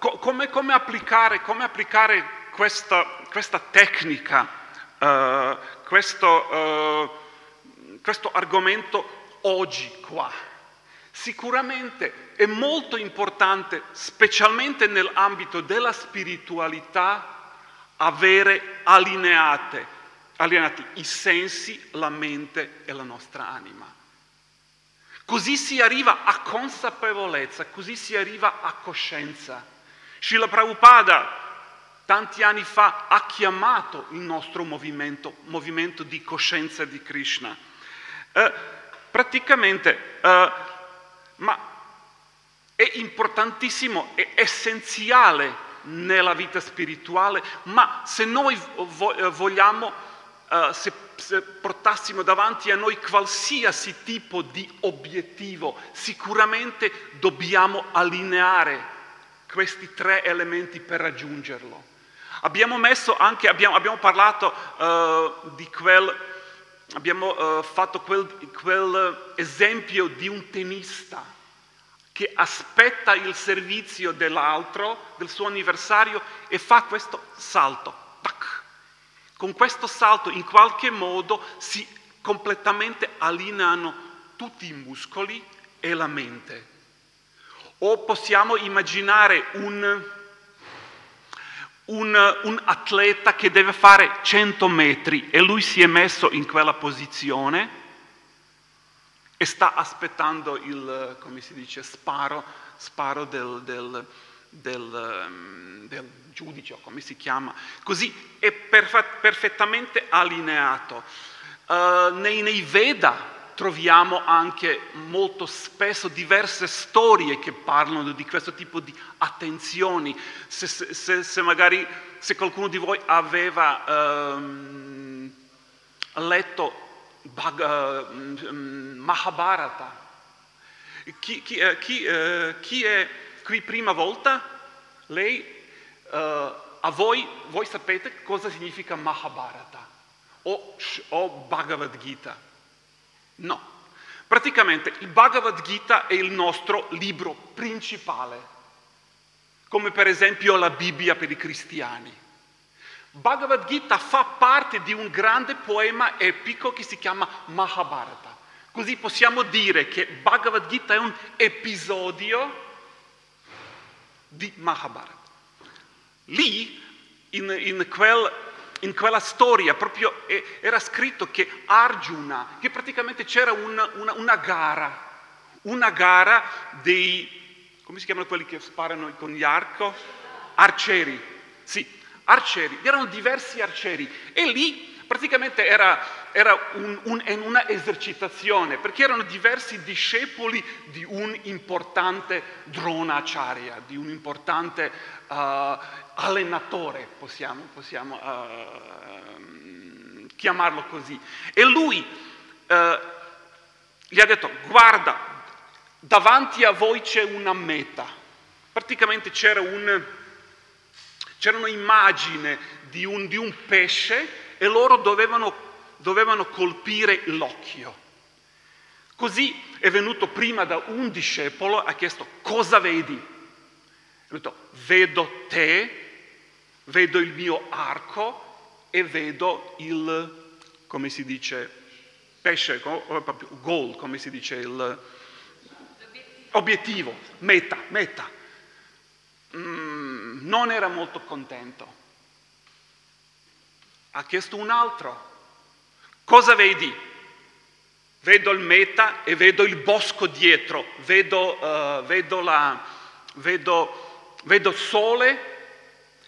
co- come, come, applicare, come applicare questa, questa tecnica, uh, questo, uh, questo argomento oggi qua? Sicuramente è molto importante, specialmente nell'ambito della spiritualità, avere allineate, allineati i sensi, la mente e la nostra anima. Così si arriva a consapevolezza, così si arriva a coscienza. Srila Prabhupada tanti anni fa ha chiamato il nostro movimento, movimento di coscienza di Krishna. Eh, praticamente, eh, ma è importantissimo, è essenziale nella vita spirituale, ma se noi eh, vogliamo, uh, se, se portassimo davanti a noi qualsiasi tipo di obiettivo, sicuramente dobbiamo allineare questi tre elementi per raggiungerlo. Abbiamo messo anche, abbiamo, abbiamo parlato uh, di quel, abbiamo uh, fatto quel, quel esempio di un tennista che aspetta il servizio dell'altro, del suo anniversario, e fa questo salto. Tac. Con questo salto in qualche modo si completamente allineano tutti i muscoli e la mente. O possiamo immaginare un, un, un, atleta che deve fare 100 metri e lui si è messo in quella posizione e sta aspettando il, come si dice, sparo, sparo del, del, del, ehm, del giudice, o come si chiama. Così è perfettamente allineato. Uh, nei, nei Veda troviamo anche molto spesso diverse storie che parlano di questo tipo di attenzioni. Se, se, se magari se qualcuno di voi aveva um, letto Bhag- uh, Mahabharata. Chi, chi, uh, chi, uh, chi, è qui prima volta? Lei? a voi, voi sapete cosa significa Mahabharata o, o Bhagavad Gita? No. Praticamente il Bhagavad Gita è il nostro libro principale, come per esempio la Bibbia per i cristiani. Bhagavad Gita fa parte di un grande poema epico che si chiama Mahabharata. Così possiamo dire che Bhagavad Gita è un episodio di Mahabharata. Lì, in, in, quel, in quella storia, proprio era scritto che Arjuna, che praticamente c'era una, una, una gara, una gara dei, come si chiamano quelli che sparano con gli arco? Arcieri, sì, arcieri, erano diversi arcieri e lì praticamente era, era un, un, una esercitazione perché erano diversi discepoli di un importante dronacharya, di un importante uh, allenatore, possiamo, possiamo uh, chiamarlo così. E lui uh, gli ha detto, guarda, davanti a voi c'è una meta. Praticamente c'era un c'era un'immagine di un, di un pesce e loro dovevano, dovevano colpire l'occhio. Così è venuto prima da un discepolo, ha chiesto cosa vedi? Ha detto vedo te, vedo il mio arco e vedo il, come si dice, pesce, goal, come si dice, il obiettivo, meta, meta mm, non era molto contento. Ha chiesto un altro. Cosa vedi? Vedo il meta e vedo il bosco dietro, vedo, uh, vedo, la, vedo, vedo sole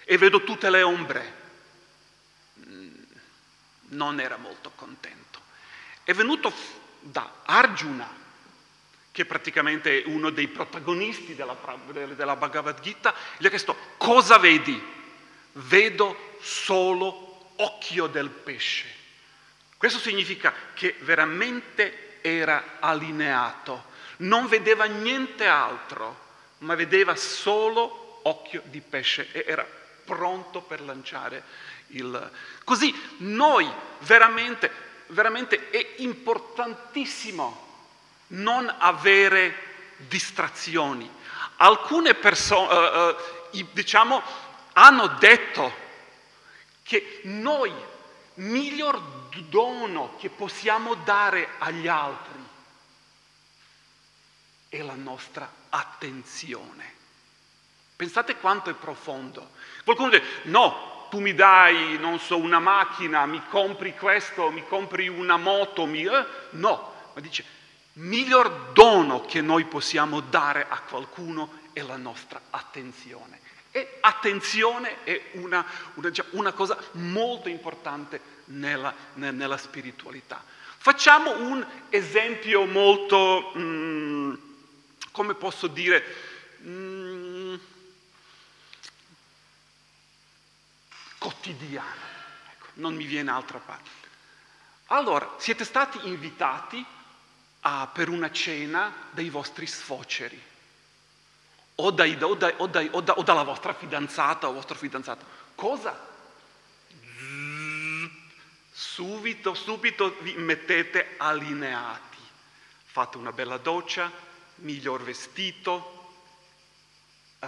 e vedo tutte le ombre. Mm, non era molto contento. È venuto da Arjuna, che praticamente è uno dei protagonisti della, della Bhagavad Gita, gli ha chiesto cosa vedi? Vedo solo occhio del pesce. Questo significa che veramente era allineato, non vedeva niente altro, ma vedeva solo occhio di pesce e era pronto per lanciare il... Così noi veramente, veramente è importantissimo non avere distrazioni. Alcune persone, uh, uh, diciamo, hanno detto che noi, miglior dono che possiamo dare agli altri è la nostra attenzione. Pensate quanto è profondo. Qualcuno dice, no, tu mi dai, non so, una macchina, mi compri questo, mi compri una moto, mi... Eh? no, ma dice, miglior dono che noi possiamo dare a qualcuno è la nostra attenzione. E attenzione è una, una, una cosa molto importante nella, nella, spiritualità. Facciamo un esempio molto, mm, come posso dire, mm, quotidiano. Ecco, non mi viene altra parte. Allora, siete stati invitati a, per una cena dai vostri sfoceri o, dai, o, dai, o, dai, o, dalla vostra fidanzata o vostro fidanzato. Cosa? Subito, subito vi mettete allineati. Fate una bella doccia, miglior vestito, uh,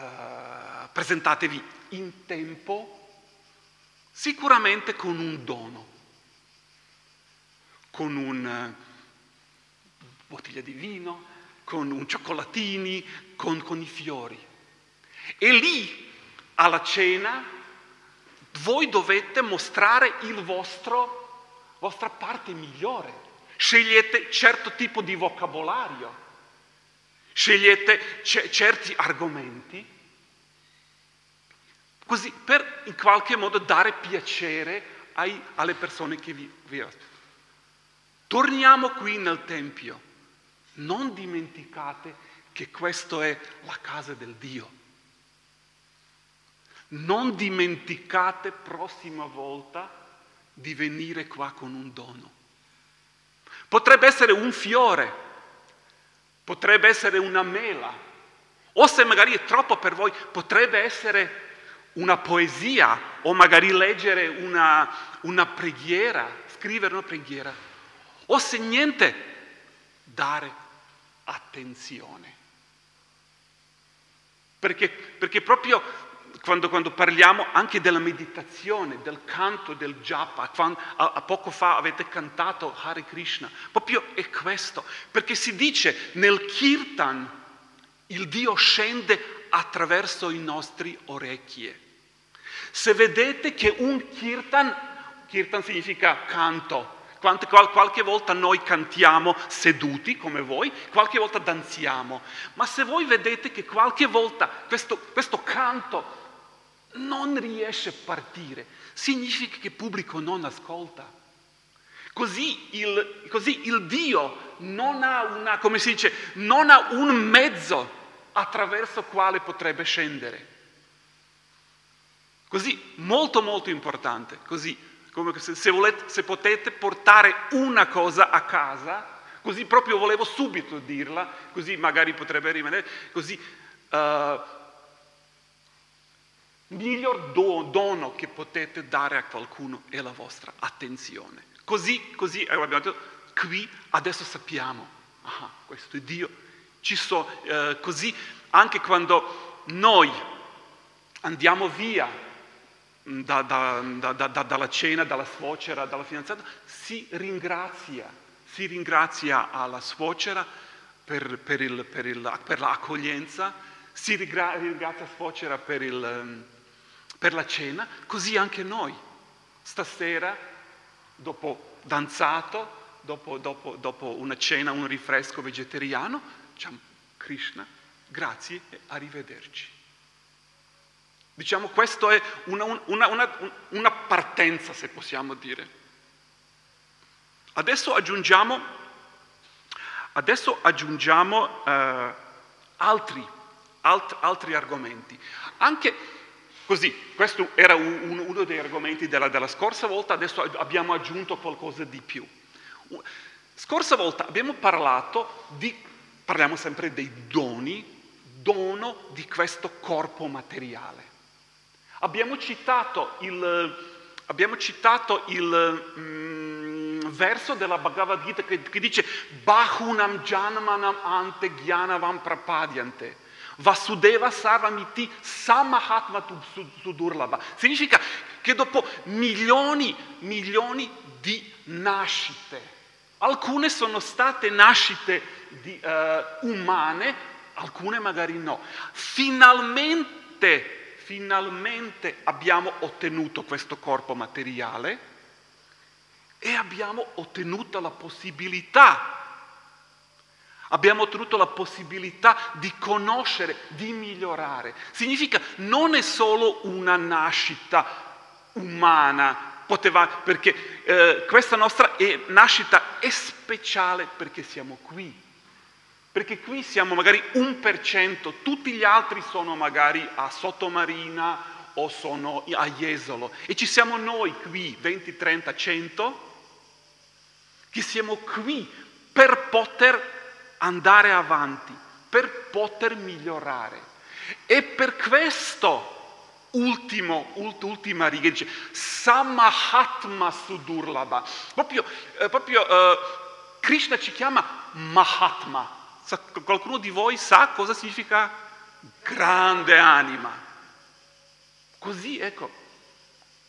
presentatevi in tempo, sicuramente con un dono, con una uh, bottiglia di vino, con un cioccolatini, con, con i fiori. E lì, alla cena, voi dovete mostrare il vostro, vostra parte migliore. Scegliete certo tipo di vocabolario, scegliete c- certi argomenti, così per in qualche modo dare piacere ai, alle persone che vi, vi Torniamo qui nel Tempio. Non dimenticate che questa è la casa del Dio. Non dimenticate prossima volta di venire qua con un dono. Potrebbe essere un fiore, potrebbe essere una mela, o se magari è troppo per voi, potrebbe essere una poesia o magari leggere una, una preghiera, scrivere una preghiera, o se niente, dare attenzione. Perché, perché proprio quando, quando, parliamo anche della meditazione, del canto, del japa, quando, a, a, poco fa avete cantato Hare Krishna, proprio è questo, perché si dice nel kirtan il Dio scende attraverso i nostri orecchie. Se vedete che un kirtan, kirtan significa canto, qualche volta noi cantiamo seduti come voi, qualche volta danziamo, ma se voi vedete che qualche volta questo, questo canto non riesce a partire, significa che il pubblico non ascolta. Così il, così il Dio non ha, una, dice, non ha un mezzo attraverso quale potrebbe scendere. Così, molto molto importante, così come se, se, volete, se potete portare una cosa a casa, così proprio volevo subito dirla, così magari potrebbe rimanere, così uh, miglior dono che potete dare a qualcuno è la vostra attenzione. Così, così eh, abbiamo detto, qui adesso sappiamo, ah, questo è Dio. Ci so, uh, così anche quando noi andiamo via da, da, da, dalla cena, dalla suocera, dalla fidanzata, si ringrazia, si ringrazia alla suocera per, per, il, per, il, per l'accoglienza, si ringrazia la suocera per, il, per la cena, così anche noi. Stasera, dopo danzato, dopo, dopo, dopo una cena, un rinfresco vegetariano, diciamo Krishna, grazie e arrivederci. Diciamo questa è una, una, una, una, partenza, se possiamo dire. Adesso aggiungiamo, adesso aggiungiamo eh, altri, alt, altri, argomenti. Anche così, questo era un, uno dei argomenti della, della scorsa volta, adesso abbiamo aggiunto qualcosa di più. Scorsa volta abbiamo parlato di, parliamo sempre dei doni, dono di questo corpo materiale. Abbiamo citato il, abbiamo citato il mm, verso della Bhagavad Gita che, che dice Bahunam Janmanam Ante Gyanavam Prapadiante. Vasudeva Sarvamiti Samahatma Sudurlaba. Significa che dopo milioni, milioni di nascite, alcune sono state nascite di, uh, umane, alcune magari no, finalmente, finalmente abbiamo ottenuto questo corpo materiale e abbiamo ottenuto la possibilità Abbiamo ottenuto la possibilità di conoscere, di migliorare. Significa non è solo una nascita umana, poteva, perché eh, questa nostra è, nascita è speciale perché siamo qui. Perché qui siamo magari un per cento, tutti gli altri sono magari a Sottomarina o sono a Jesolo. E ci siamo noi qui, 20, 30, 100, che siamo qui per poter andare avanti, per poter migliorare. E per questo, ultimo, ultima riga, dice Samahatma Sudurlaba. Proprio, eh, proprio eh, Krishna ci chiama Mahatma. Qualcuno di voi sa cosa significa grande anima? Così, ecco.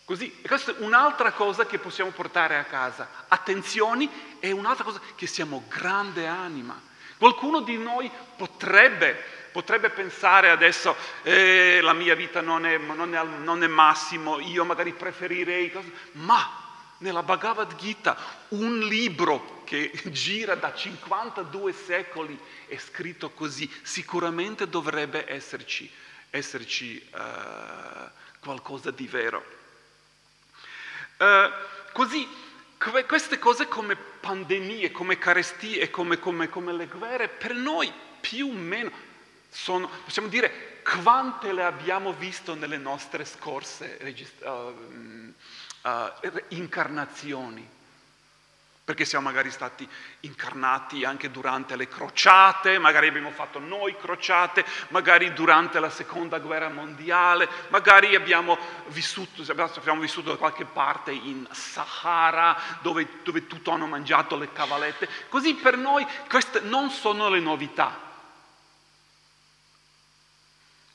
Così, e questa è un'altra cosa che possiamo portare a casa. Attenzioni, è un'altra cosa che siamo grande anima. Qualcuno di noi potrebbe, potrebbe pensare adesso, eh, la mia vita non è, non, è, non è, massimo, io magari preferirei, ma nella Bhagavad Gita un libro che gira da 52 secoli è scritto così, sicuramente dovrebbe esserci, esserci uh, qualcosa di vero. Uh, così queste cose come pandemie, come carestie, come, come, come le guerre, per noi più o meno sono, possiamo dire, quante le abbiamo visto nelle nostre scorse uh, uh, incarnazioni perché siamo magari stati incarnati anche durante le crociate, magari abbiamo fatto noi crociate, magari durante la seconda guerra mondiale, magari abbiamo vissuto, abbiamo vissuto da qualche parte in Sahara dove, dove tutto hanno mangiato le cavallette. Così per noi queste non sono le novità.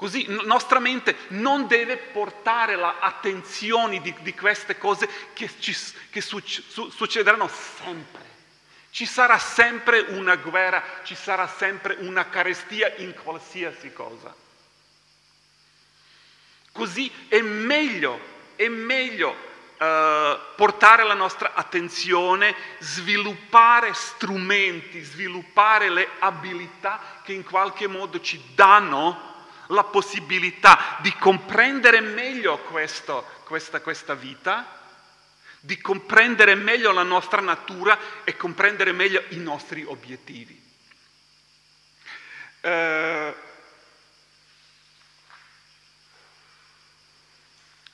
Così nostra mente non deve portare l'attenzione di, di queste cose che, ci, che su, su, succederanno sempre. Ci sarà sempre una guerra, ci sarà sempre una carestia in qualsiasi cosa. Così è meglio, è meglio uh, portare la nostra attenzione, sviluppare strumenti, sviluppare le abilità che in qualche modo ci danno la possibilità di comprendere meglio questo, questa, questa vita, di comprendere meglio la nostra natura e comprendere meglio i nostri obiettivi. Eh,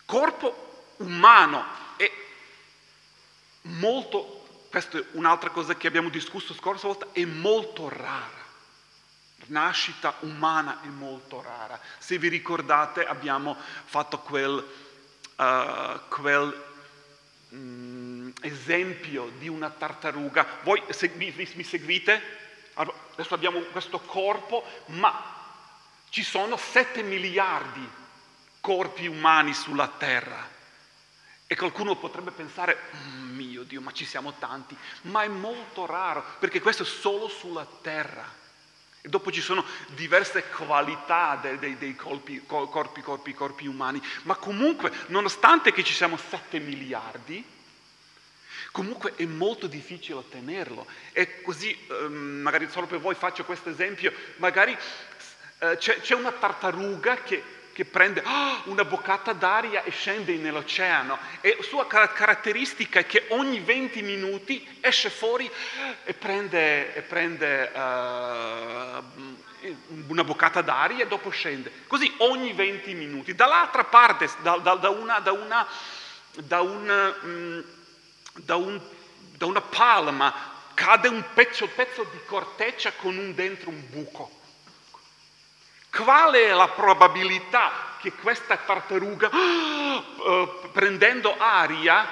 corpo umano è molto, questa è un'altra cosa che abbiamo discusso scorsa volta, è molto rara nascita umana è molto rara. Se vi ricordate abbiamo fatto quel, uh, quel um, esempio di una tartaruga. Voi se, mi, mi seguite? Adesso abbiamo questo corpo, ma ci sono 7 miliardi corpi umani sulla Terra. E qualcuno potrebbe pensare, oh mio Dio, ma ci siamo tanti, ma è molto raro, perché questo è solo sulla Terra. E dopo ci sono diverse qualità dei, dei, dei colpi, corpi, corpi, corpi umani, ma comunque, nonostante che ci siamo 7 miliardi, comunque è molto difficile ottenerlo. E così, ehm, magari solo per voi faccio questo esempio, magari eh, c'è, c'è una tartaruga che che prende oh, una boccata d'aria e scende nell'oceano. E sua caratteristica è che ogni 20 minuti esce fuori e prende, e prende uh, una boccata d'aria e dopo scende. Così ogni 20 minuti. Dall'altra parte, da, da, da, una, da, una, da, una, um, da, un, da una palma, cade un pezzo, pezzo di corteccia con un dentro un buco. Qual è la probabilità che questa tartaruga, uh, prendendo aria,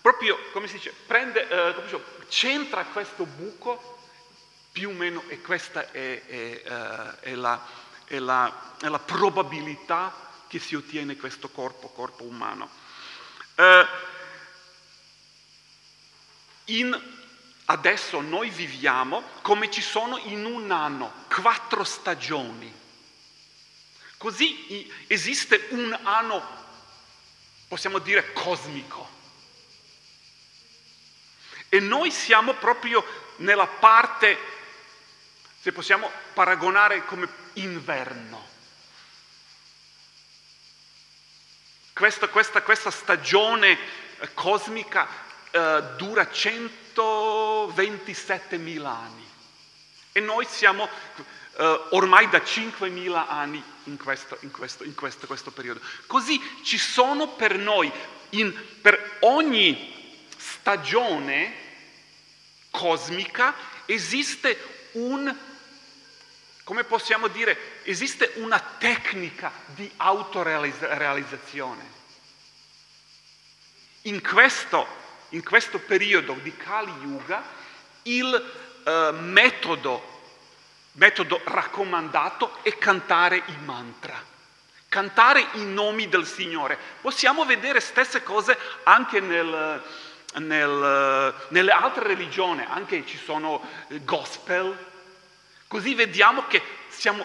proprio, come si dice, prende, uh, centra questo buco, più o meno, e questa è, è, uh, è, la, la, è la probabilità che si ottiene questo corpo, corpo umano. Eh, in, adesso noi viviamo come ci sono in un anno quattro stagioni. Così esiste un anno, possiamo dire, cosmico. E noi siamo proprio nella parte, se possiamo paragonare come inverno. Questa, questa, questa stagione eh, cosmica eh, dura 127.000 anni e noi siamo eh, ormai da 5.000 anni in, questo, in, questo, in questo, questo, periodo. Così ci sono per noi, in, per ogni stagione cosmica, esiste un come possiamo dire, esiste una tecnica di autorealizzazione. In questo, in questo periodo di Kali Yuga il uh, metodo, metodo raccomandato è cantare i mantra, cantare i nomi del Signore. Possiamo vedere stesse cose anche nel, nel, nelle altre religioni, anche ci sono eh, gospel, Così vediamo che siamo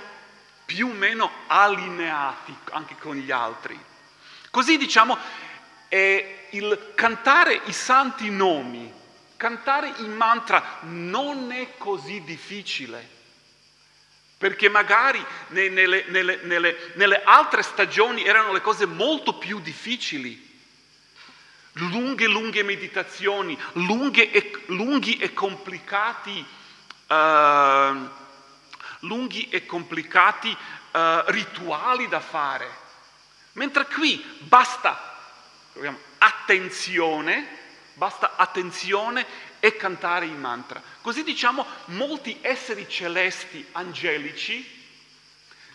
più o meno allineati anche con gli altri. Così diciamo eh, il cantare i santi nomi, cantare i mantra non è così difficile. Perché magari nelle, nelle, nelle, nelle altre stagioni erano le cose molto più difficili lunghe, lunghe meditazioni, lunghe e, lunghi e complicati uh, lunghi e complicati uh, rituali da fare. Mentre qui basta attenzione, basta attenzione e cantare i mantra. Così diciamo molti esseri celesti angelici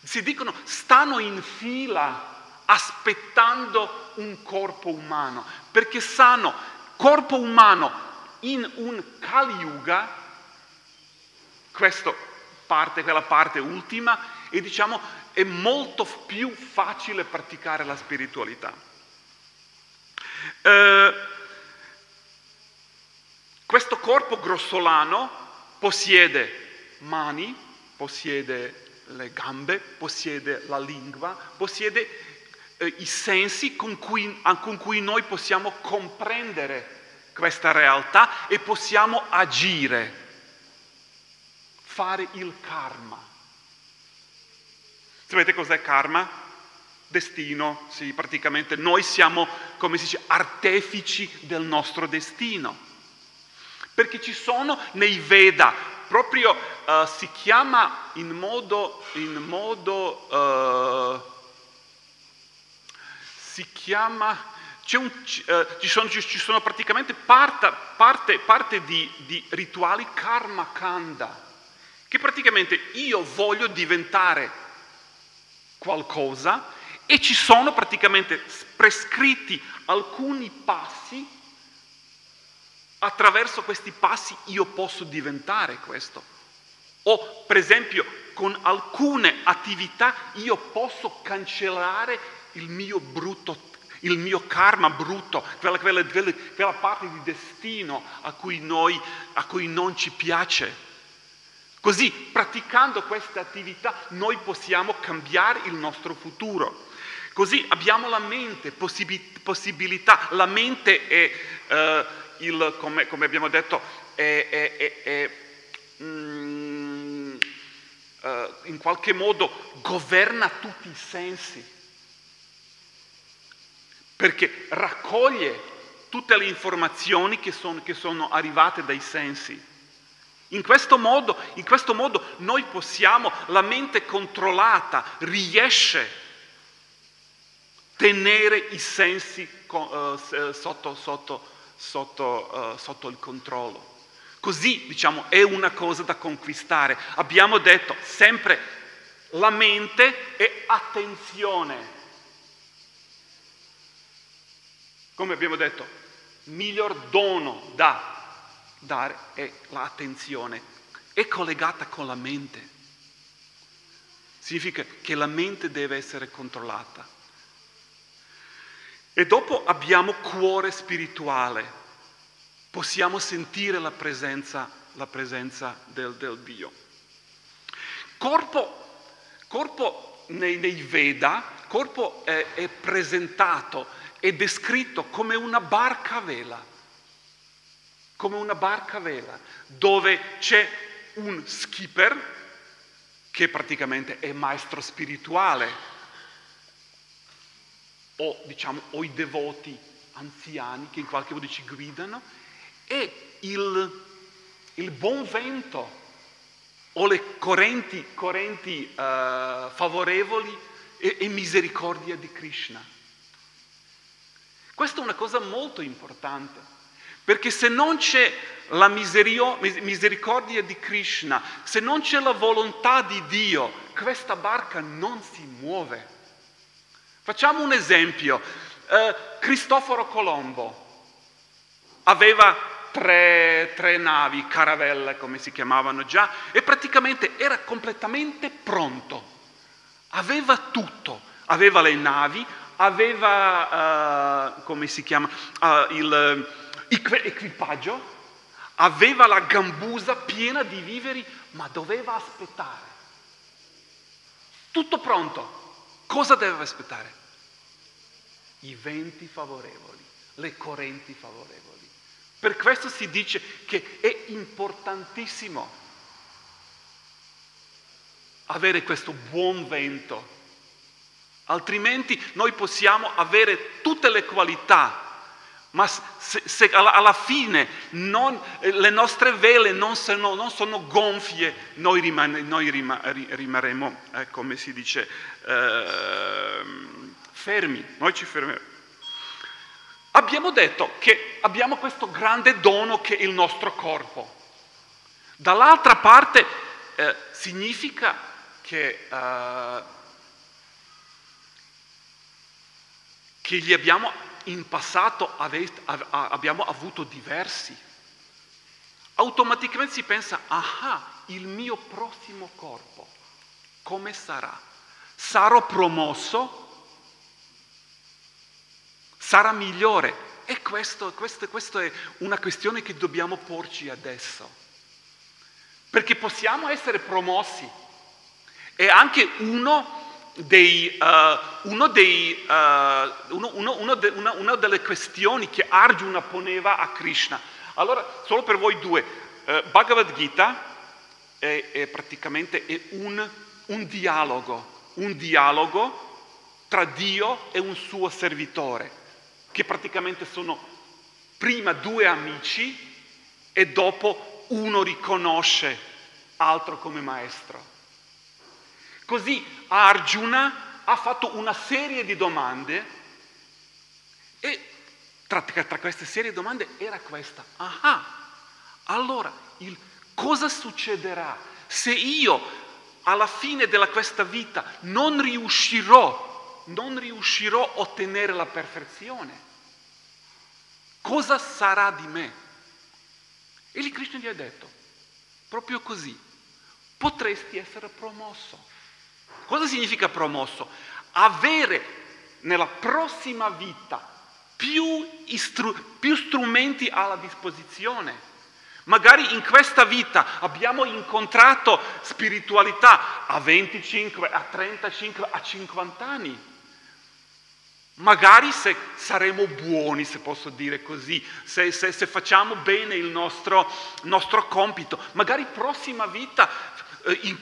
si dicono stanno in fila aspettando un corpo umano, perché sanno corpo umano in un Kali Yuga, questo parte, quella parte ultima, e diciamo è molto più facile praticare la spiritualità. Eh, questo corpo grossolano possiede mani, possiede le gambe, possiede la lingua, possiede eh, i sensi con cui, con cui noi possiamo comprendere questa realtà e possiamo agire fare il karma. Sapete cos'è karma? Destino, sì, praticamente noi siamo, come si dice, artefici del nostro destino. Perché ci sono nei Veda, proprio uh, si chiama in modo, in modo uh, si chiama, un, uh, ci, sono, ci, sono, praticamente parte, parte, parte di, di rituali karma kanda che praticamente io voglio diventare qualcosa e ci sono praticamente prescritti alcuni passi, attraverso questi passi io posso diventare questo. O per esempio con alcune attività io posso cancellare il mio brutto il mio karma brutto, quella, quella, quella, parte di destino a cui, noi, a cui non ci piace. Così, praticando queste attività, noi possiamo cambiare il nostro futuro. Così abbiamo la mente, possibilità. La mente è, uh, il, come, come, abbiamo detto, è, è, è mm, uh, in qualche modo governa tutti i sensi, perché raccoglie tutte le informazioni che sono, che sono arrivate dai sensi. In questo, modo, in questo modo noi possiamo, la mente controllata riesce a tenere i sensi uh, sotto, sotto, sotto, uh, sotto il controllo. Così, diciamo, è una cosa da conquistare. Abbiamo detto sempre la mente e attenzione. Come abbiamo detto, miglior dono da dare è l'attenzione, è collegata con la mente. significa che la mente deve essere controllata. E dopo abbiamo cuore spirituale, possiamo sentire la presenza, la presenza del, del, Dio. Corpo, corpo nei, nei Veda, corpo è, è presentato, è descritto come una barca a vela, come una barca a vela, dove c'è un skipper, che praticamente è maestro spirituale, o diciamo o i devoti anziani che in qualche modo ci guidano, e il, il buon vento o le correnti, correnti uh, favorevoli e, e misericordia di Krishna. Questa è una cosa molto importante, perché se non c'è la misericordia di Krishna, se non c'è la volontà di Dio, questa barca non si muove. Facciamo un esempio. Eh, Cristoforo Colombo aveva tre, tre navi, caravelle come si chiamavano già, e praticamente era completamente pronto. Aveva tutto, aveva le navi, aveva, uh, come si chiama, uh, il equipaggio, aveva la gambusa piena di viveri, ma doveva aspettare. Tutto pronto. Cosa deve aspettare? I venti favorevoli, le correnti favorevoli. Per questo si dice che è importantissimo avere questo buon vento, altrimenti noi possiamo avere tutte le qualità ma se, se alla, fine non, eh, le nostre vele non sono, non sono gonfie, noi, rimane, noi rima, rimarremo, eh, come si dice, eh, fermi, noi ci fermeremo. Abbiamo detto che abbiamo questo grande dono che è il nostro corpo. Dall'altra parte eh, significa che, uh, che gli abbiamo in passato abbiamo avuto diversi. Automaticamente si pensa, ah, il mio prossimo corpo, come sarà? Sarò promosso? Sarà migliore? E questo, questo, questo è una questione che dobbiamo porci adesso. Perché possiamo essere promossi. E anche uno dei, uh, uno dei, uh, uno, uno, de, una, una, delle questioni che Arjuna poneva a Krishna. Allora, solo per voi due, uh, Bhagavad Gita è, è praticamente è un, un dialogo, un dialogo tra Dio e un suo servitore, che praticamente sono prima due amici e dopo uno riconosce altro come maestro. Così Arjuna ha fatto una serie di domande e tra, tra queste serie di domande era questa. Ah, allora il, cosa succederà se io alla fine della questa vita non riuscirò, non riuscirò a ottenere la perfezione? Cosa sarà di me? E lì Krishna gli ha detto, proprio così, potresti essere promosso. Cosa significa promosso? Avere nella prossima vita più, istru- più strumenti alla disposizione. Magari in questa vita abbiamo incontrato spiritualità a 25, a 35, a 50 anni. Magari se saremo buoni, se posso dire così, se, se, se facciamo bene il nostro, nostro compito, magari prossima vita eh, in,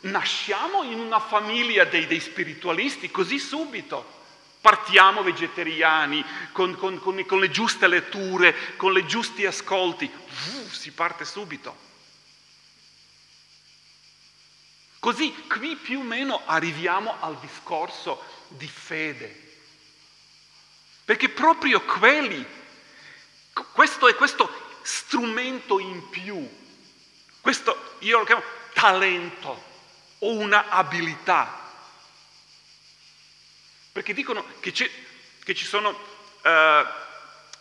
nasciamo in una famiglia dei, dei spiritualisti così subito. Partiamo vegetariani, con, con, con, con, le giuste letture, con i giusti ascolti, uh, si parte subito. Così qui più o meno arriviamo al discorso di fede. Perché proprio quelli, questo è questo strumento in più, questo io lo chiamo talento o una abilità. Perché dicono che, che ci sono uh,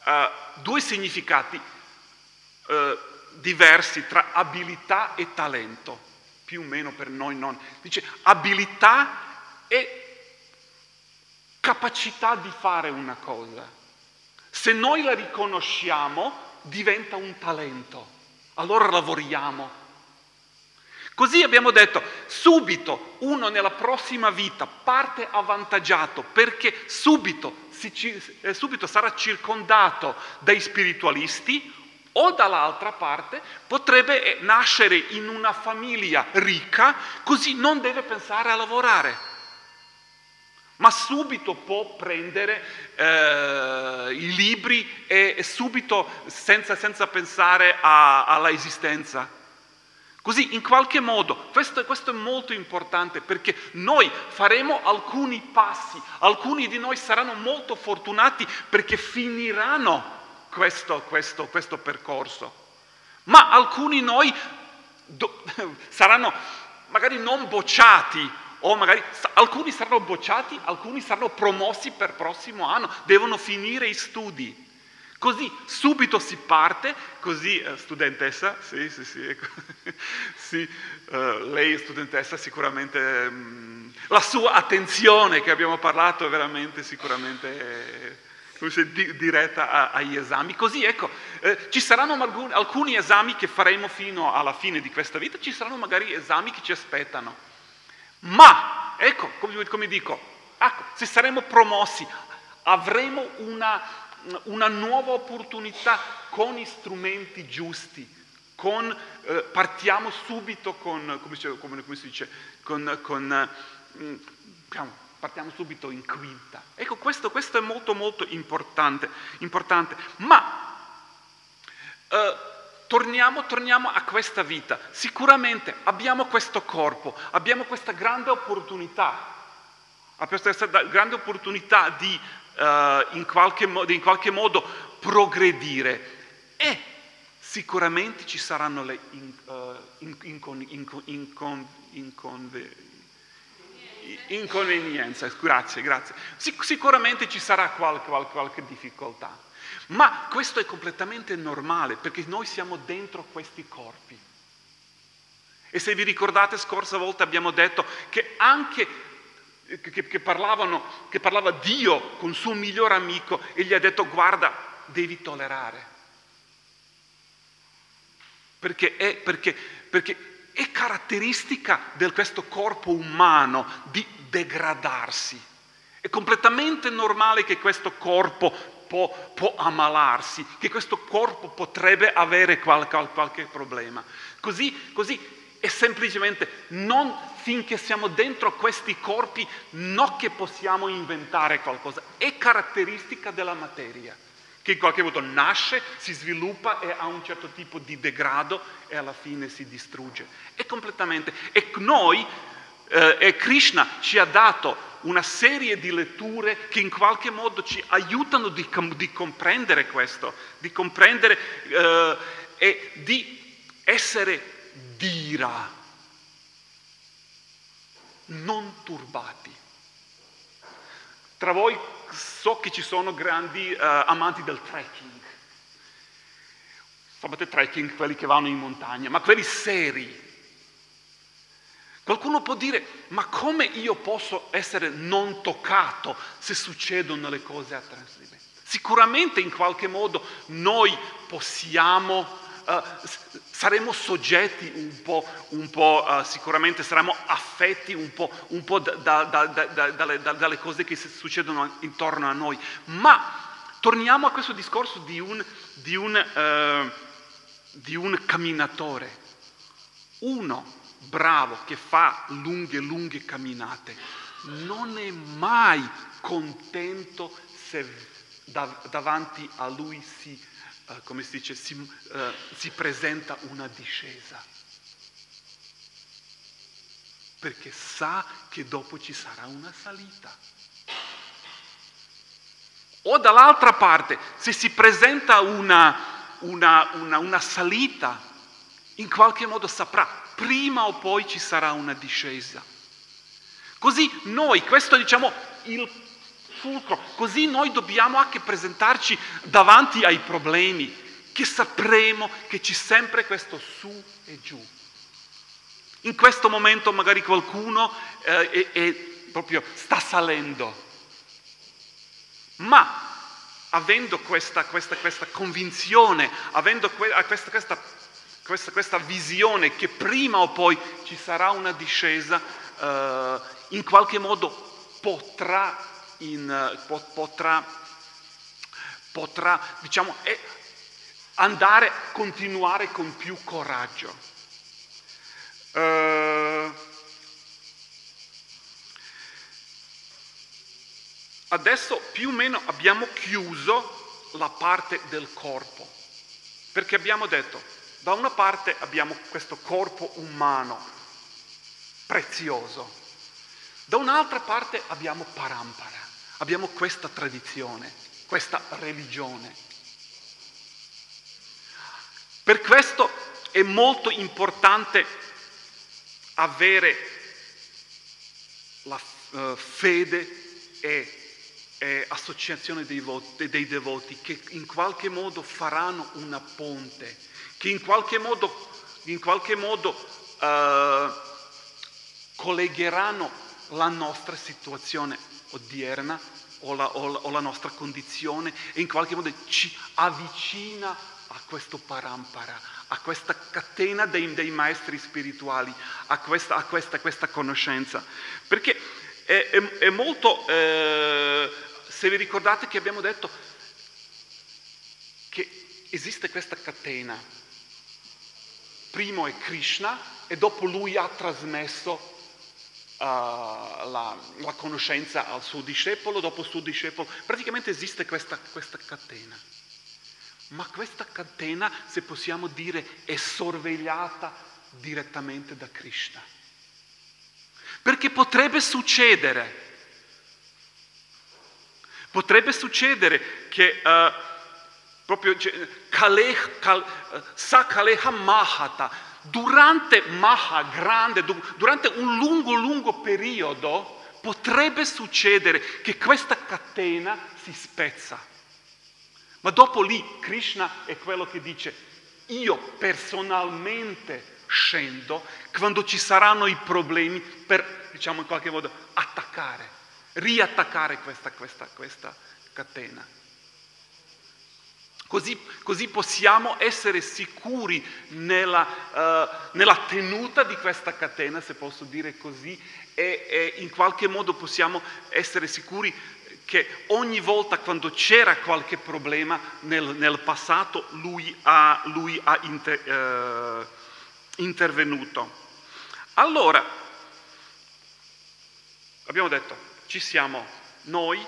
uh, due significati uh, diversi tra abilità e talento. più o meno per noi non. Dice abilità e capacità di fare una cosa. Se noi la riconosciamo, diventa un talento. Allora lavoriamo. Così abbiamo detto, subito uno nella prossima vita parte avvantaggiato perché subito, si, eh, subito sarà circondato dai spiritualisti o dall'altra parte potrebbe eh, nascere in una famiglia ricca, così non deve pensare a lavorare, ma subito può prendere eh, i libri e, e subito, senza, senza pensare a, alla esistenza. Così in qualche modo, questo, questo, è molto importante perché noi faremo alcuni passi, alcuni di noi saranno molto fortunati perché finiranno questo, questo, questo percorso. Ma alcuni noi do, saranno magari non bocciati, o magari alcuni saranno bocciati, alcuni saranno promossi per il prossimo anno, devono finire i studi. Così subito si parte, così eh, studentessa, sì, sì, sì, ecco. sì eh, lei studentessa sicuramente, mh, mm, la sua attenzione che abbiamo parlato è veramente sicuramente... Eh, di, diretta a, agli esami. Così ecco, eh, ci saranno alcuni, alcuni esami che faremo fino alla fine di questa vita, ci saranno magari esami che ci aspettano. Ma, ecco, come, come dico, ecco, se saremo promossi, avremo una, una nuova opportunità con gli strumenti giusti, con, eh, partiamo subito con, come, come, come si dice, con, con mm, diciamo, partiamo subito in quinta. Ecco, questo, questo è molto molto importante, importante. ma eh, torniamo, torniamo a questa vita. Sicuramente abbiamo questo corpo, abbiamo questa grande opportunità, abbiamo questa grande opportunità di uh, in, qualche modo, in, qualche modo, progredire e sicuramente ci saranno le in, uh, in, inconvenienza, grazie, grazie. Sic- sicuramente ci sarà qualche, qualche, qualche difficoltà, ma questo è completamente normale perché noi siamo dentro questi corpi. E se vi ricordate, scorsa volta abbiamo detto che anche che, che, parlavano, che parlava Dio con suo miglior amico e gli ha detto guarda, devi tollerare. Perché è, perché, perché è caratteristica di questo corpo umano di degradarsi. È completamente normale che questo corpo può, può ammalarsi, che questo corpo potrebbe avere qualche, qualche problema. Così, così è semplicemente non finché siamo dentro questi corpi, non che possiamo inventare qualcosa, è caratteristica della materia che in qualche modo nasce, si sviluppa e ha un certo tipo di degrado e alla fine si distrugge. È completamente. E noi, eh, e Krishna ci ha dato una serie di letture che in qualche modo ci aiutano di, di comprendere questo, di comprendere eh, e di essere dira, non turbati. Tra voi so che ci sono grandi uh, amanti del trekking. Sapete trekking, quelli che vanno in montagna, ma quelli seri. Qualcuno può dire, ma come io posso essere non toccato se succedono le cose a trasferimento? Sicuramente in qualche modo noi possiamo uh, saremo soggetti un po', un po' uh, sicuramente saremo affetti un po', un po da, da, da, dalle, dalle, cose che succedono intorno a noi. Ma torniamo a questo discorso di un, di un, uh, di un camminatore. Uno bravo che fa lunghe, lunghe camminate non è mai contento se davanti a lui si eh, come si dice, si, uh, si presenta una discesa. Perché sa che dopo ci sarà una salita. O dall'altra parte, se si presenta una, una, una, una salita, in qualche modo saprà, prima o poi ci sarà una discesa. Così noi, questo diciamo il fulcro. Così noi dobbiamo anche presentarci davanti ai problemi, che sapremo che c'è sempre questo su e giù. In questo momento magari qualcuno eh, è, è proprio sta salendo, ma avendo questa, questa, questa convinzione, avendo questa, questa, questa, visione che prima o poi ci sarà una discesa, eh, in qualche modo potrà, in, potrà, potrà diciamo, andare, continuare con più coraggio. Uh, adesso più o meno abbiamo chiuso la parte del corpo, perché abbiamo detto, da una parte abbiamo questo corpo umano, prezioso, da un'altra parte abbiamo Parampara, abbiamo questa tradizione, questa religione. Per questo è molto importante avere la uh, fede e, e associazione dei, voti, dei, devoti che in qualche modo faranno una ponte, che in qualche modo, in qualche modo uh, collegheranno la nostra situazione odierna o la, o, la, o la, nostra condizione e in qualche modo ci avvicina a questo parampara, a questa catena dei, dei maestri spirituali, a questa, a questa, questa conoscenza. Perché è, è, è molto, eh, se vi ricordate che abbiamo detto che esiste questa catena, primo è Krishna e dopo lui ha trasmesso la, la, conoscenza al suo discepolo, dopo il suo discepolo, praticamente esiste questa, questa catena. Ma questa catena, se possiamo dire, è sorvegliata direttamente da Krishna. Perché potrebbe succedere, potrebbe succedere che uh, proprio Kale, Kal, uh, Sakaleha Mahata, durante Maha grande, durante un lungo, lungo periodo, potrebbe succedere che questa catena si spezza. Ma dopo lì Krishna è quello che dice, io personalmente scendo quando ci saranno i problemi per, diciamo in qualche modo, attaccare, riattaccare questa, questa, questa catena. Così, così, possiamo essere sicuri nella, uh, nella, tenuta di questa catena, se posso dire così, e, e in qualche modo possiamo essere sicuri che ogni volta quando c'era qualche problema nel, nel passato lui ha, lui ha inter, eh, intervenuto. Allora, abbiamo detto, ci siamo noi,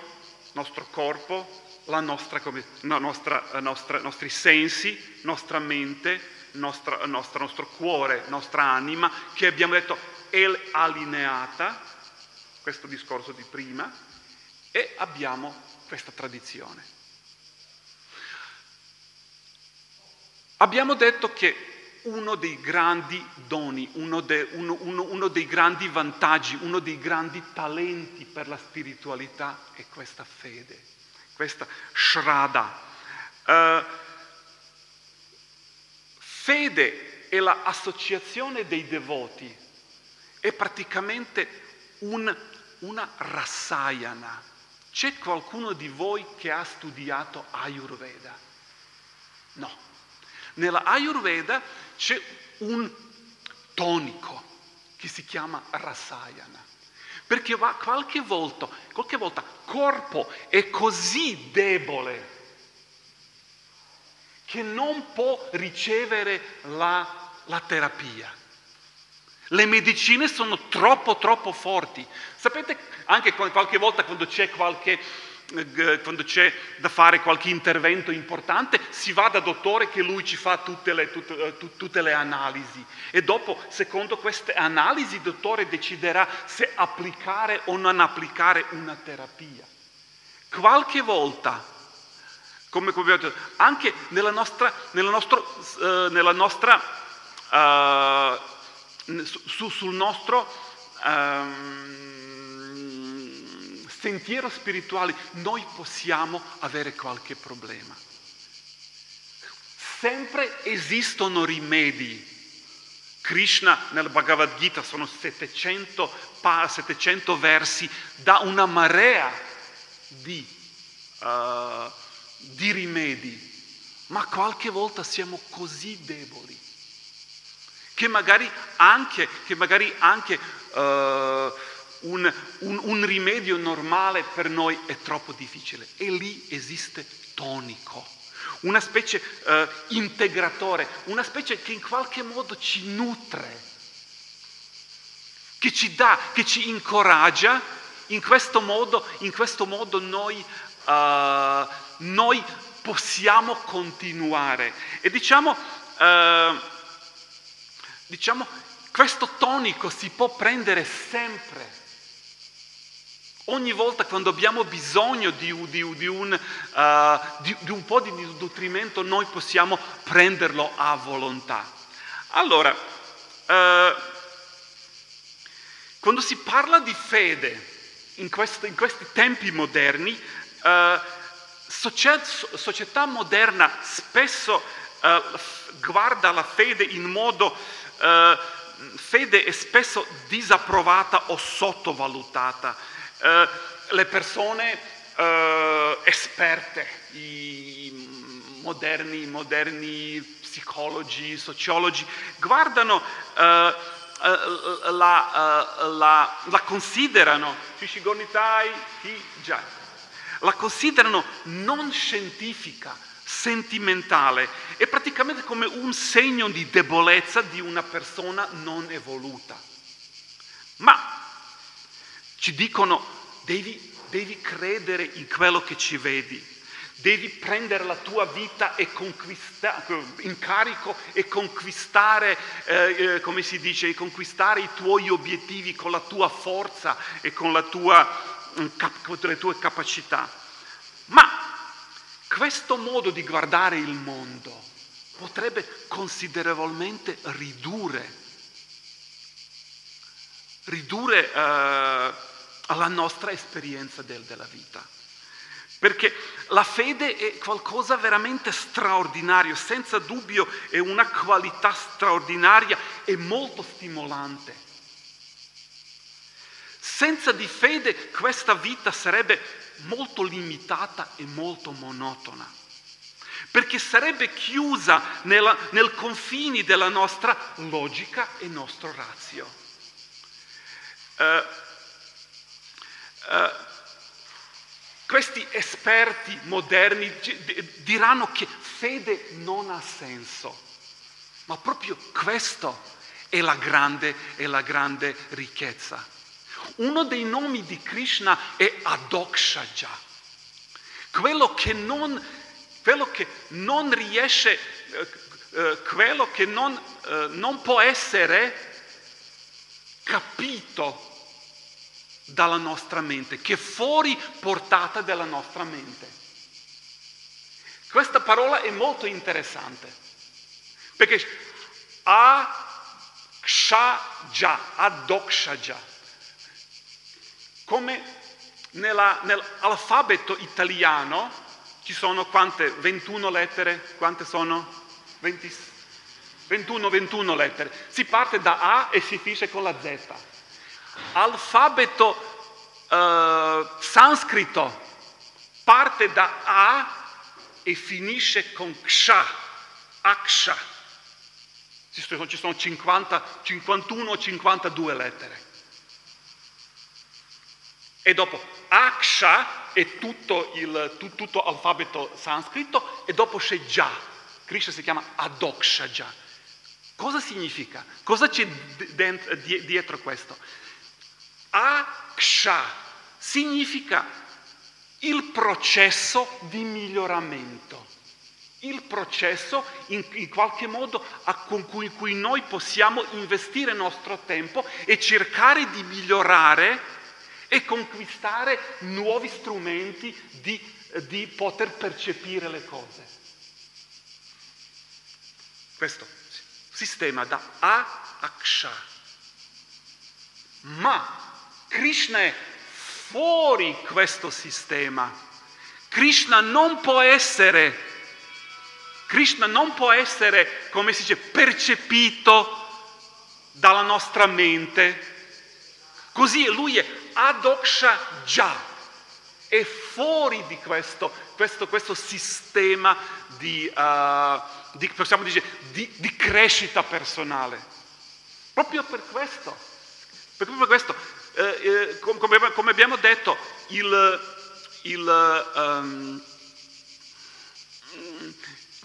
nostro corpo, la nostra, no, nostra, nostri sensi, nostra mente, nostra, nostra, nostro cuore, nostra anima, che abbiamo detto è allineata, questo discorso di prima, e abbiamo questa tradizione. Abbiamo detto che uno dei grandi doni, uno, de, uno, uno, uno dei grandi vantaggi, uno dei grandi talenti per la spiritualità è questa fede, questa shrada. Uh, fede e l'associazione dei devoti è praticamente un, una rassayana, c'è qualcuno di voi che ha studiato Ayurveda? No. Nella Ayurveda c'è un tonico che si chiama Rasayana. Perché va qualche volta, qualche volta corpo è così debole che non può ricevere la, la terapia. Le medicine sono troppo, troppo forti. Sapete, anche qualche volta quando c'è, qualche, quando c'è da fare qualche intervento importante, si va da dottore che lui ci fa tutte le, tutte, eh, tutte le analisi. E dopo, secondo queste analisi, il dottore deciderà se applicare o non applicare una terapia. Qualche volta, come, abbiamo detto, anche nella nostra, nella nostro, uh, nella nostra uh, su, sul nostro um, sentiero spirituale, noi possiamo avere qualche problema. Sempre esistono rimedi Krishna nel Bhagavad Gita sono 700, 700 versi, dà una marea di, uh, di rimedi, ma qualche volta siamo così deboli che magari anche, che magari anche uh, un, un, un rimedio normale per noi è troppo difficile. E lì esiste tonico una specie uh, integratore, una specie che in qualche modo ci nutre, che ci dà, che ci incoraggia. In questo modo, in questo modo noi, uh, noi, possiamo continuare. E diciamo, uh, diciamo, questo tonico si può prendere sempre Ogni volta quando abbiamo bisogno di, di, di, un, uh, di, un, po' di nutrimento noi possiamo prenderlo a volontà. Allora, uh, quando si parla di fede in, questo, in questi tempi moderni, uh, società moderna spesso guarda la fede in modo fede è spesso disapprovata o sottovalutata. Eh, le persone uh, esperte, i moderni, moderni, psicologi, sociologi, guardano, uh, la, la, la, considerano, la considerano non scientifica, sentimentale e praticamente come un segno di debolezza di una persona non evoluta. Ma ci dicono devi, devi credere in quello che ci vedi, devi prendere la tua vita in carico e conquistare, eh, eh, come si dice, conquistare i tuoi obiettivi con la tua forza e con, tua, mm, con le tue capacità. Ma questo modo di guardare il mondo potrebbe considerevolmente ridurre, ridurre eh, alla nostra esperienza del, della vita. Perché la fede è qualcosa veramente straordinario, senza dubbio è una qualità straordinaria e molto stimolante. Senza di fede questa vita sarebbe molto limitata e molto monotona, perché sarebbe chiusa nella, nel confini della nostra logica e nostro razio. Uh, Uh, questi esperti moderni diranno che fede non ha senso, ma proprio questo è la grande, è la grande ricchezza. Uno dei nomi di Krishna è Adokshaja, quello che non, quello che non riesce, uh, uh, quello che non, non può essere capito dalla nostra mente, che è fuori portata della nostra mente. Questa parola è molto interessante, perché a-ksha-ja, adoksha-ja, come nella, nell'alfabeto italiano ci sono quante? 21 lettere? Quante sono? 20, 21, 21 lettere. Si parte da A e si finisce con la Z alfabeto uh, sanscrito parte da A e finisce con Ksha, Aksha. Ci sono, ci sono 50, 51 o 52 lettere. E dopo Aksha è tutto, il, tu, sanscrito e dopo c'è Ja. Krishna si chiama Adokshaja. Cosa significa? Cosa c'è dietro questo? Aksha significa il processo di miglioramento, il processo in, in qualche modo con cui, cui noi possiamo investire il nostro tempo e cercare di migliorare e conquistare nuovi strumenti di, di poter percepire le cose. Questo sistema da A a Ksha. Ma Krishna è fuori questo sistema. Krishna non può essere, Krishna non può essere, come si dice, percepito dalla nostra mente. Così lui è adoksha già, è fuori di questo, questo, questo sistema di, uh, di, dire, di, di, crescita personale. Proprio per questo, proprio per questo eh, eh, come, come, abbiamo detto, il, il um,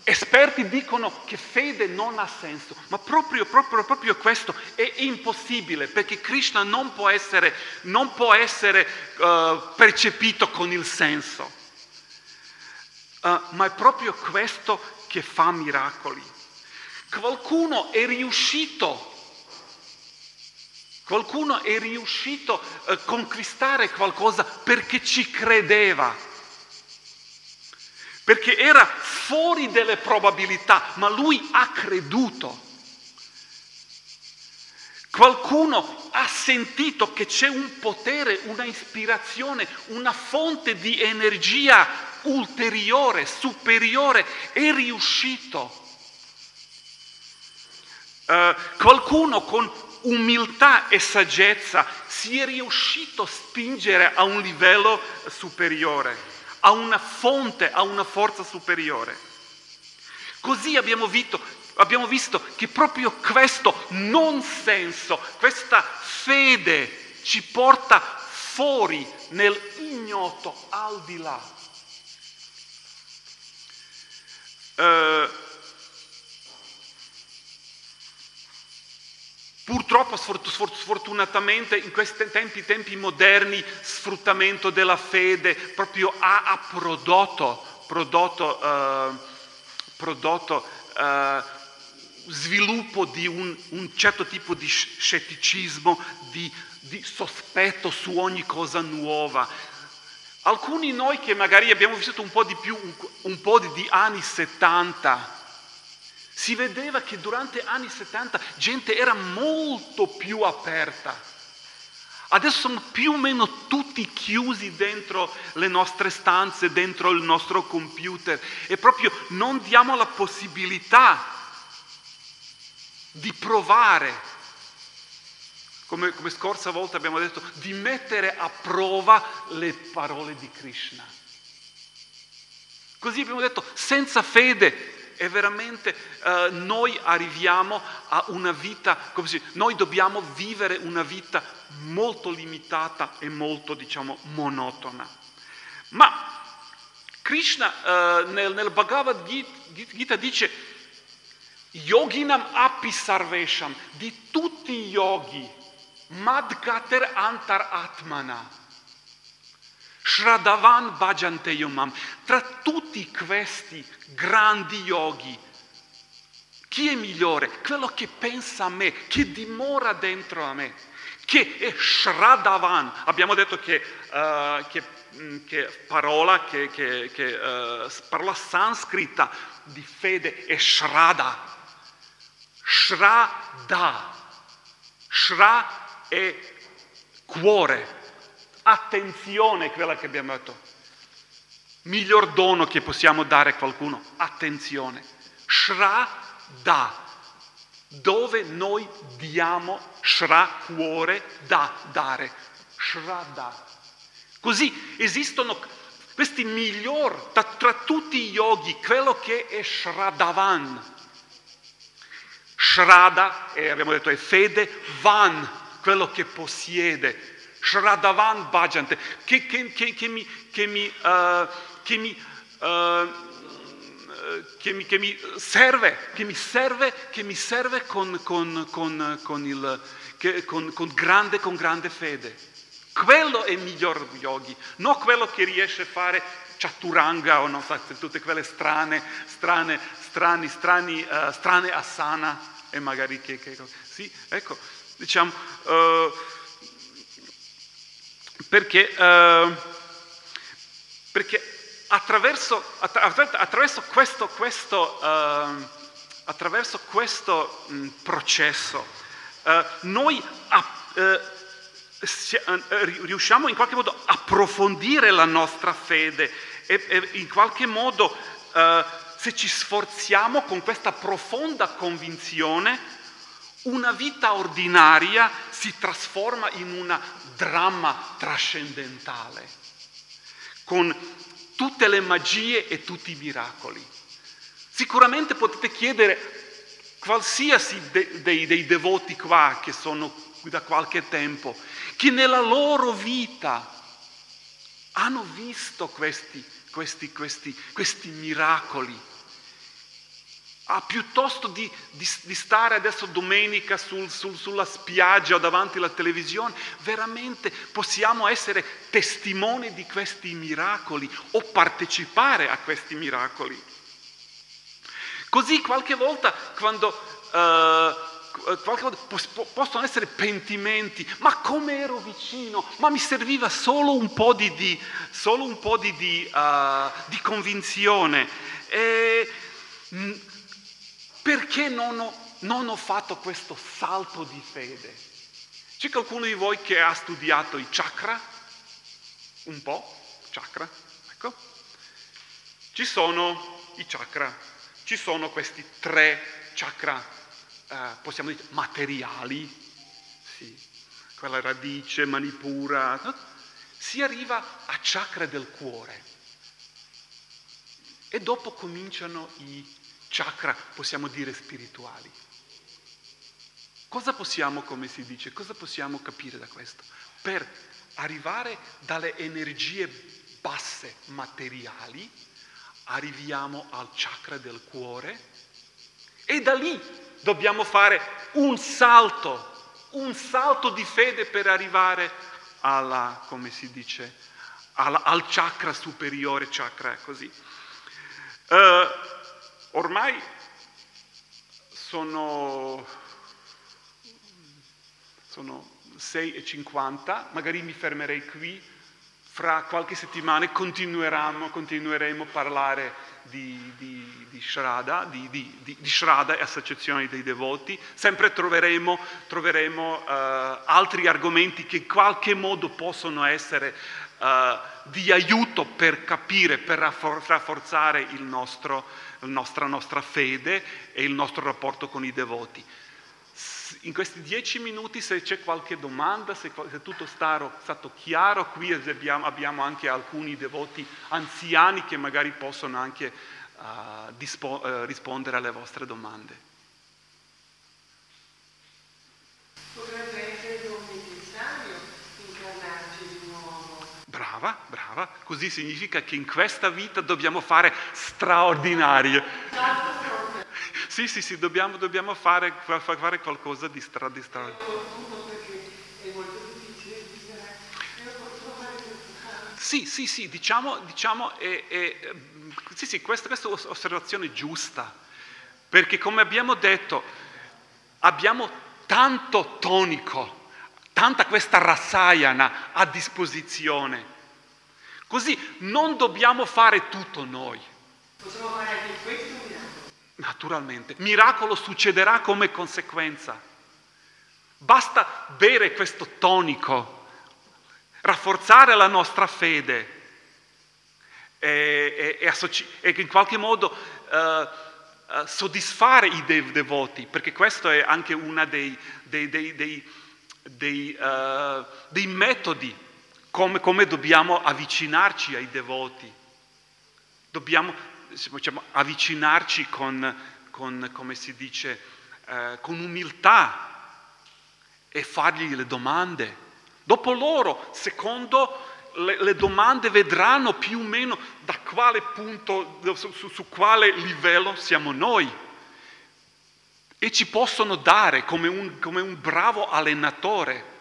Esperti dicono che fede non ha senso, ma proprio, proprio, proprio questo è impossibile perché Krishna non può essere, non può essere uh, percepito con il senso, uh, ma è proprio questo che fa miracoli. Qualcuno è riuscito Qualcuno è riuscito a conquistare qualcosa perché ci credeva, perché era fuori delle probabilità, ma lui ha creduto. Qualcuno ha sentito che c'è un potere, una ispirazione, una fonte di energia ulteriore, superiore, è riuscito. Uh, qualcuno con umiltà e saggezza si è riuscito a spingere a un livello superiore, a una fonte, a una forza superiore. Così abbiamo visto, abbiamo visto che proprio questo non senso, questa fede ci porta fuori nel ignoto, al di là. Uh, Purtroppo, sfortunatamente, in questi tempi, tempi moderni, sfruttamento della fede proprio ha, ha prodotto, prodotto, uh, prodotto uh, sviluppo di un, un, certo tipo di scetticismo, di, di sospetto su ogni cosa nuova. Alcuni di noi che magari abbiamo vissuto un po' di più, un, un po' di, di anni 70, si vedeva che durante gli anni 70 gente era molto più aperta. Adesso sono più o meno tutti chiusi dentro le nostre stanze, dentro il nostro computer e proprio non diamo la possibilità di provare, come, come scorsa volta abbiamo detto, di mettere a prova le parole di Krishna. Così abbiamo detto, senza fede e veramente uh, noi arriviamo a una vita, come si noi dobbiamo vivere una vita molto limitata e molto, diciamo, monotona. Ma Krishna uh, nel, nel, Bhagavad Gita dice yoginam api sarvesham, di tutti i yogi, madgater antar atmana. Shradavan Bhajante Yomam. Tra tutti questi grandi yogi, chi è migliore? Quello che pensa a me, che dimora dentro a me, che è Shradavan. Abbiamo detto che, uh, che, mm, che parola, che, che, uh, parola sanscrita di fede è Shrada. Shrada. Shra è cuore, Attenzione quella che abbiamo detto. Miglior dono che possiamo dare a qualcuno, attenzione. Shraddha, dove noi diamo shra, cuore, da, dare. Shraddha. Così esistono questi migliori, tra, tra, tutti i yogi, quello che è Shradhavan. Shraddha, eh, abbiamo detto, è fede, Van, quello che possiede, Shradavan Bhajante, che, che, che, che, mi, che, mi, uh, che, mi, uh, mi, che mi serve, che mi serve, che mi serve con, con, con, con, il, grande, grande fede. Quello è il miglior yogi, non quello che riesce a fare chaturanga o non so, tutte quelle strane, strane, strani, strani, uh, strane asana e magari che, che sì, ecco, diciamo, uh, perché, uh, perché attraverso, attraverso, questo, questo, uh, attraverso questo mh, processo uh, noi riusciamo in qualche modo a approfondire la nostra fede e, e in qualche modo se ci sforziamo con questa profonda convinzione una vita ordinaria si trasforma in un dramma trascendentale, con tutte le magie e tutti i miracoli. Sicuramente potete chiedere qualsiasi de- dei, dei devoti qua che sono qui da qualche tempo, che nella loro vita hanno visto questi, questi, questi, questi miracoli Ah, piuttosto di, di, di, stare adesso domenica sul, sul, sulla spiaggia o davanti alla televisione, veramente possiamo essere testimoni di questi miracoli o partecipare a questi miracoli. Così qualche volta quando... Uh, qualche volta possono essere pentimenti, ma come ero vicino, ma mi serviva solo un po' di, di, un po di, uh, di convinzione. E, mh, perché non ho, non ho fatto questo salto di fede? C'è qualcuno di voi che ha studiato i chakra? Un po'? Chakra? Ecco. Ci sono i chakra, ci sono questi tre chakra, eh, possiamo dire materiali, sì, quella radice, manipura, no? si arriva a chakra del cuore e dopo cominciano i chakra, possiamo dire spirituali. Cosa possiamo, come si dice, cosa possiamo capire da questo? Per arrivare dalle energie basse materiali, arriviamo al chakra del cuore e da lì dobbiamo fare un salto, un salto di fede per arrivare alla, come si dice, alla, al chakra superiore, chakra così. Uh, Ormai sono, sono 6.50, magari mi fermerei qui, fra qualche settimana continueremo, continueremo a parlare di, di, di, Shrada, di, di, Shrada e associazioni dei devoti, sempre troveremo, troveremo uh, altri argomenti che in qualche modo possono essere uh, di aiuto per capire, per rafforzare il nostro la nostra, nostra fede e il nostro rapporto con i devoti. In questi dieci minuti se c'è qualche domanda, se, se tutto è stato chiaro, qui abbiamo, abbiamo, anche alcuni devoti anziani che magari possono anche uh, dispo, uh, rispondere alle vostre domande. Potrebbe essere non necessario incarnarci di nuovo. Brava, brava, così significa che in questa vita dobbiamo fare straordinarie. Sì, sì, sì, dobbiamo, dobbiamo fare, fare, qualcosa di, stra, di straordinario. Sì, sì, sì, diciamo, diciamo è, è, sì, sì, questa, questa è un'osservazione giusta, perché come abbiamo detto, abbiamo tanto tonico, tanta questa rassayana a disposizione. Così non dobbiamo fare tutto noi. Possiamo fare anche questo miracolo. Naturalmente. Miracolo succederà come conseguenza. Basta bere questo tonico, rafforzare la nostra fede e, e, e, e in qualche modo uh, uh, soddisfare i devoti, perché questo è anche uno dei, dei, dei, dei uh, metodi come, come dobbiamo avvicinarci ai devoti. Dobbiamo diciamo, avvicinarci con, con, come si dice, eh, con umiltà e fargli le domande. Dopo loro, secondo le, le, domande, vedranno più o meno da quale punto, su, su, su quale livello siamo noi. E ci possono dare come un, come un bravo allenatore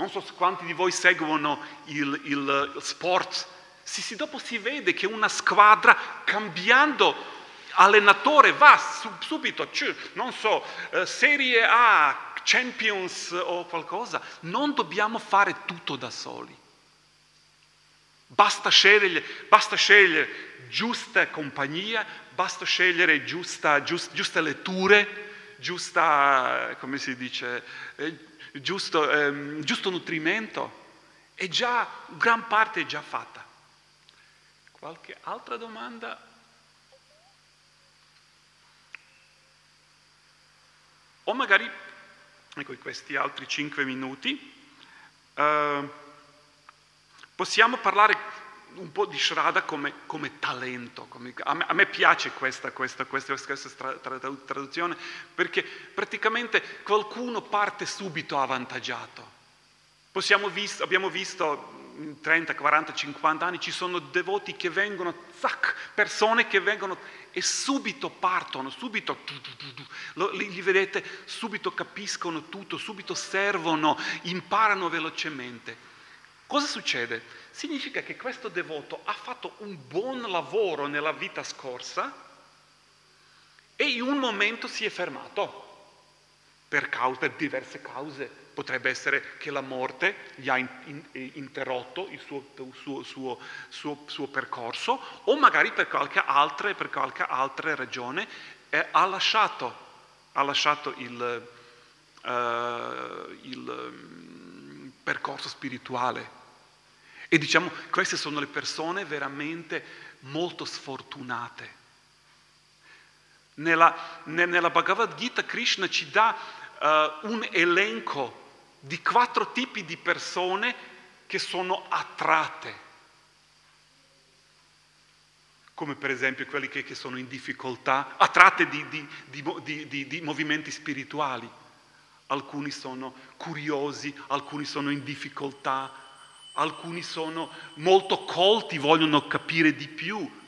non so quanti di voi seguono il, il, il sport. Sì, sì, dopo si vede che una squadra cambiando allenatore va subito, non so, eh, Serie A, Champions o qualcosa. Non dobbiamo fare tutto da soli. Basta scegliere, basta scegliere giusta compagnia, basta scegliere giusta, giusta, giuste letture, giusta, come si dice, eh, giusto, ehm, giusto nutrimento, è già, gran parte è già fatta. Qualche altra domanda? O magari questi altri cinque minuti, eh, possiamo parlare un po' di Shraddha come, come talento. Come, a, me, a, me, piace questa, questa, questa, questa traduzione perché praticamente qualcuno parte subito avvantaggiato. Visto, abbiamo visto in 30, 40, 50 anni ci sono devoti che vengono, zac, persone che vengono e subito partono, subito, li, li vedete, subito capiscono tutto, subito servono, imparano velocemente. Cosa succede? Significa che questo devoto ha fatto un buon lavoro nella vita scorsa e in un momento si è fermato per, cause, per diverse cause. Potrebbe essere che la morte gli ha interrotto il suo, suo, suo, suo percorso o magari per qualche altra, per qualche altra ragione eh, ha lasciato, ha lasciato il, uh, il um, percorso spirituale. E diciamo, queste sono le persone veramente molto sfortunate. Nella, nella Bhagavad Gita Krishna ci dà uh, un elenco di quattro tipi di persone che sono attratte, come per esempio quelli che, che sono in difficoltà, attratte di, di, di, di movimenti spirituali. Alcuni sono curiosi, alcuni sono in difficoltà, alcuni sono molto colti, vogliono capire di più.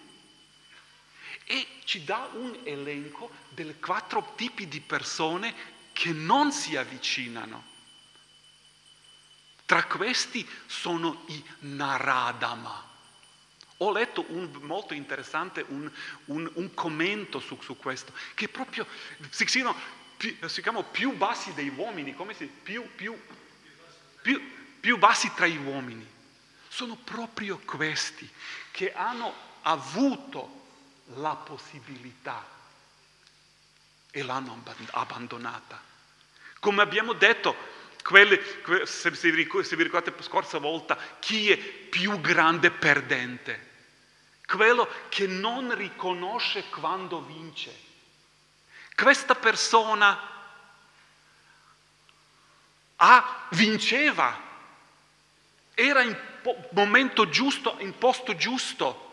E ci dà un elenco dei quattro tipi di persone che non si avvicinano. Tra questi sono i Naradama. Ho letto un, molto interessante un, un, un commento su, su, questo, che proprio si, chiamano più, si chiamano più bassi dei uomini, come si più, più, più, più bassi tra gli uomini. Sono proprio questi che hanno avuto la possibilità e l'hanno abbandonata. Come abbiamo detto, quelle, se, vi ricordate la scorsa volta, chi è più grande perdente? Quello che non riconosce quando vince. Questa persona ah, vinceva era in momento giusto, in posto giusto,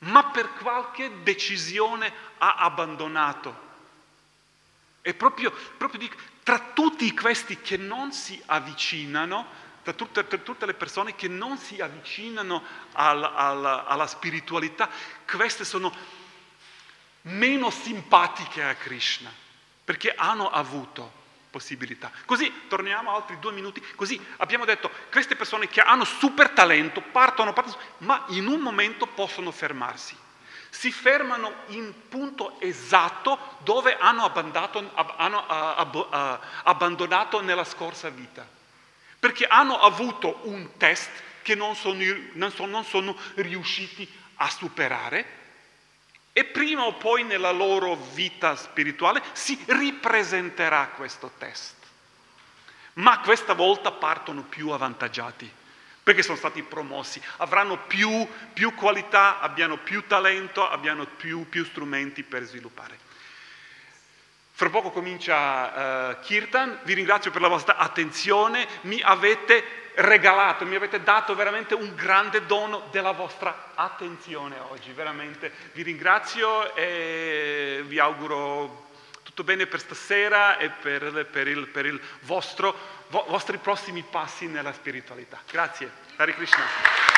ma per qualche decisione ha abbandonato. E proprio, proprio di, tra tutti questi che non si avvicinano, tra tutte, tra tutte le persone che non si avvicinano alla, alla, alla spiritualità, queste sono meno simpatiche a Krishna, perché hanno avuto possibilità. Così torniamo altri due minuti, così abbiamo detto queste persone che hanno super talento partono, partono, ma in un momento possono fermarsi. Si fermano in punto esatto dove hanno abbandonato, hanno, abbandonato nella scorsa vita, perché hanno avuto un test che non sono, non sono, non sono riusciti a superare e prima o poi nella loro vita spirituale si ripresenterà questo test. Ma questa volta partono più avvantaggiati, perché sono stati promossi, avranno più, più qualità, abbiano più talento, abbiano più, più strumenti per sviluppare. Fra poco comincia uh, Kirtan, vi ringrazio per la vostra attenzione, mi avete regalato, mi avete dato veramente un grande dono della vostra attenzione oggi, veramente vi ringrazio e vi auguro tutto bene per stasera e per, per i vo, vostri prossimi passi nella spiritualità. Grazie, Hare Krishna.